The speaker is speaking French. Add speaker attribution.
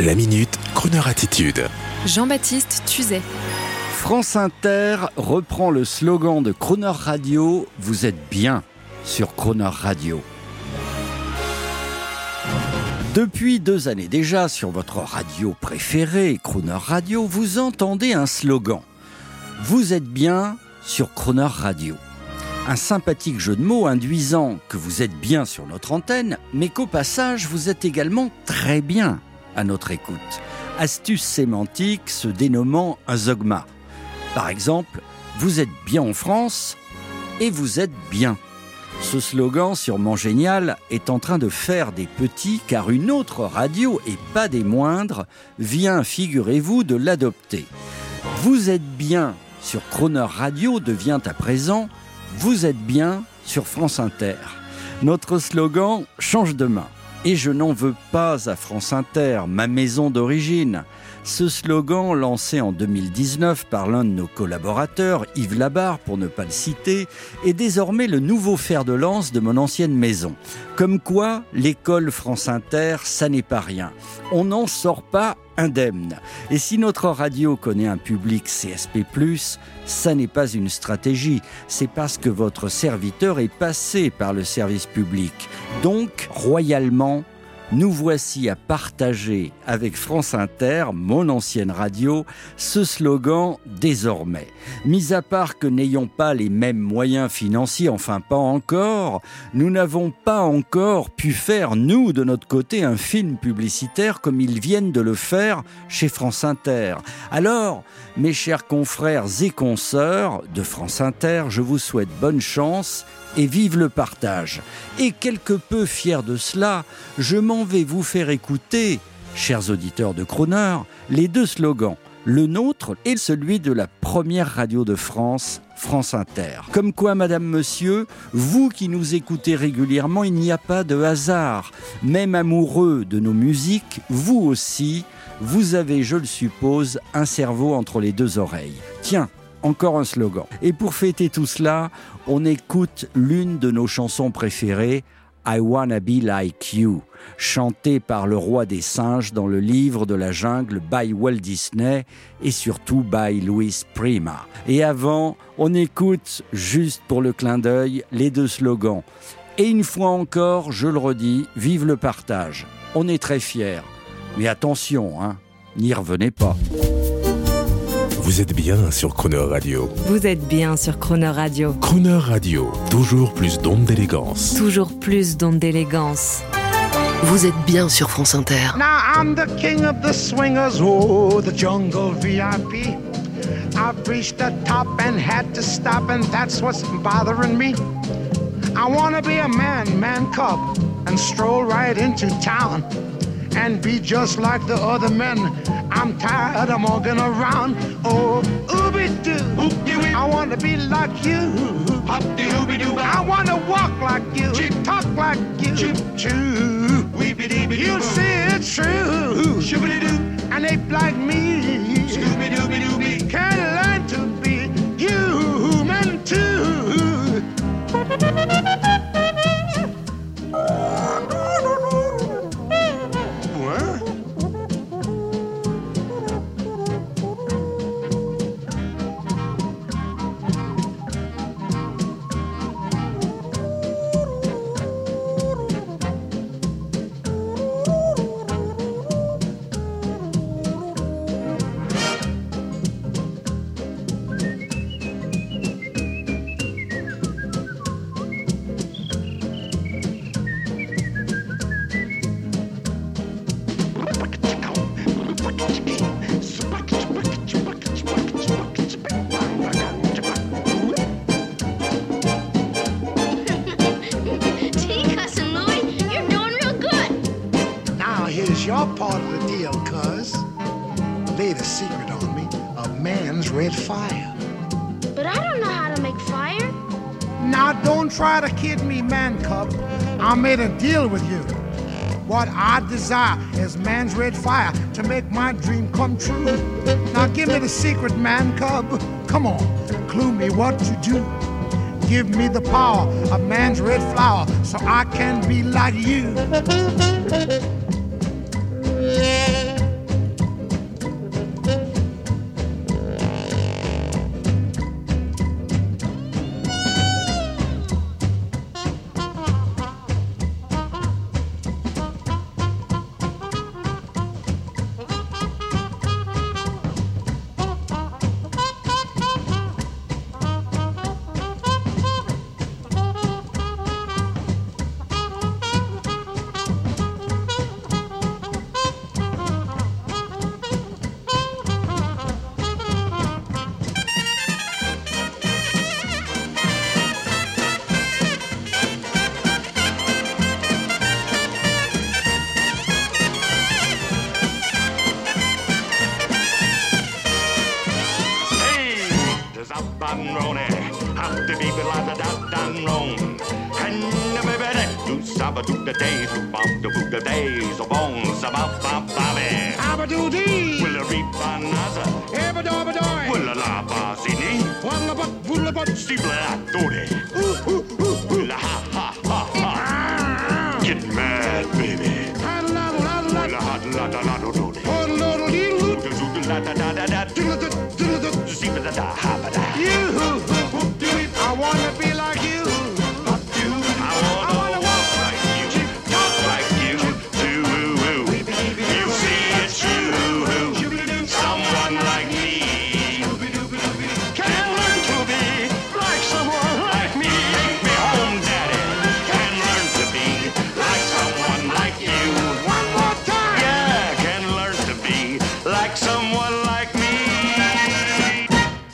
Speaker 1: La minute, Kroneur attitude.
Speaker 2: Jean-Baptiste Tuzet.
Speaker 3: France Inter reprend le slogan de Croner Radio Vous êtes bien sur Croner Radio. Depuis deux années déjà, sur votre radio préférée, Croner Radio, vous entendez un slogan. Vous êtes bien sur Croner Radio. Un sympathique jeu de mots induisant que vous êtes bien sur notre antenne, mais qu'au passage, vous êtes également très bien à notre écoute. Astuce sémantique se dénommant un zogma. Par exemple, vous êtes bien en France et vous êtes bien. Ce slogan sûrement génial est en train de faire des petits car une autre radio, et pas des moindres, vient, figurez-vous, de l'adopter. Vous êtes bien sur Croner Radio devient à présent Vous êtes bien sur France Inter. Notre slogan change de main. Et je n'en veux pas à France Inter, ma maison d'origine. Ce slogan, lancé en 2019 par l'un de nos collaborateurs, Yves Labarre pour ne pas le citer, est désormais le nouveau fer de lance de mon ancienne maison. Comme quoi, l'école France Inter, ça n'est pas rien. On n'en sort pas indemne. Et si notre radio connaît un public CSP+, ça n'est pas une stratégie, c'est parce que votre serviteur est passé par le service public. Donc, royalement, nous voici à partager avec France Inter, mon ancienne radio, ce slogan désormais. Mis à part que n'ayons pas les mêmes moyens financiers, enfin pas encore, nous n'avons pas encore pu faire, nous, de notre côté, un film publicitaire comme ils viennent de le faire chez France Inter. Alors, mes chers confrères et consoeurs de France Inter, je vous souhaite bonne chance et vive le partage. Et quelque peu fier de cela, je m'en vais vous faire écouter, chers auditeurs de Croner, les deux slogans, le nôtre et celui de la première radio de France, France Inter. Comme quoi, Madame, Monsieur, vous qui nous écoutez régulièrement, il n'y a pas de hasard. Même amoureux de nos musiques, vous aussi, vous avez, je le suppose, un cerveau entre les deux oreilles. Tiens, encore un slogan. Et pour fêter tout cela, on écoute l'une de nos chansons préférées, I Wanna Be Like You, chantée par le roi des singes dans le livre de la jungle by Walt Disney et surtout by Louis Prima. Et avant, on écoute, juste pour le clin d'œil, les deux slogans. Et une fois encore, je le redis, vive le partage. On est très fiers. Mais attention, hein, n'y revenez pas.
Speaker 1: Vous êtes bien sur Croner Radio.
Speaker 2: Vous êtes bien sur Croner Radio.
Speaker 1: Croner Radio, toujours plus d'ondes d'élégance.
Speaker 2: Toujours plus d'ondes d'élégance.
Speaker 4: Vous êtes bien sur France Inter.
Speaker 5: Now I'm the king of the swingers, oh, the jungle VIP. I've reached the top and had to stop, and that's what's bothering me. I wanna be a man, man cub, and stroll right into town and be just like the other men. I'm tired of walking around. Oh, ooby doo. I wanna be like you. Hop de ooby doo. I wanna walk like you, talk like you. Choo. You'll see it's true. And they like me. Part of the deal, cuz. Laid a secret on me, a man's red fire.
Speaker 6: But I don't know how to make fire.
Speaker 5: Now don't try to kid me, man cub. I made a deal with you. What I desire is man's red fire to make my dream come true. Now give me the secret, man cub. Come on, clue me what to do. Give me the power of man's red flower so I can be like you. da da dang long.
Speaker 7: And the baby da do saba do da day do bop do boo da day so bong saba bop bobby.
Speaker 5: Abba do dee.
Speaker 7: Will a reap another.
Speaker 5: Ebba do ba doy.
Speaker 7: Will a la ba
Speaker 5: zini. Walla but wulla but
Speaker 7: steeple a do de. Ooh ooh ooh. Will a ha ha ha ha. Get mad baby.
Speaker 5: La la la.
Speaker 7: Will a ha la la la do do de. Ha la la la. Do
Speaker 5: do do
Speaker 7: la da da da da. Do do do do do. Steeple da da ha ba da.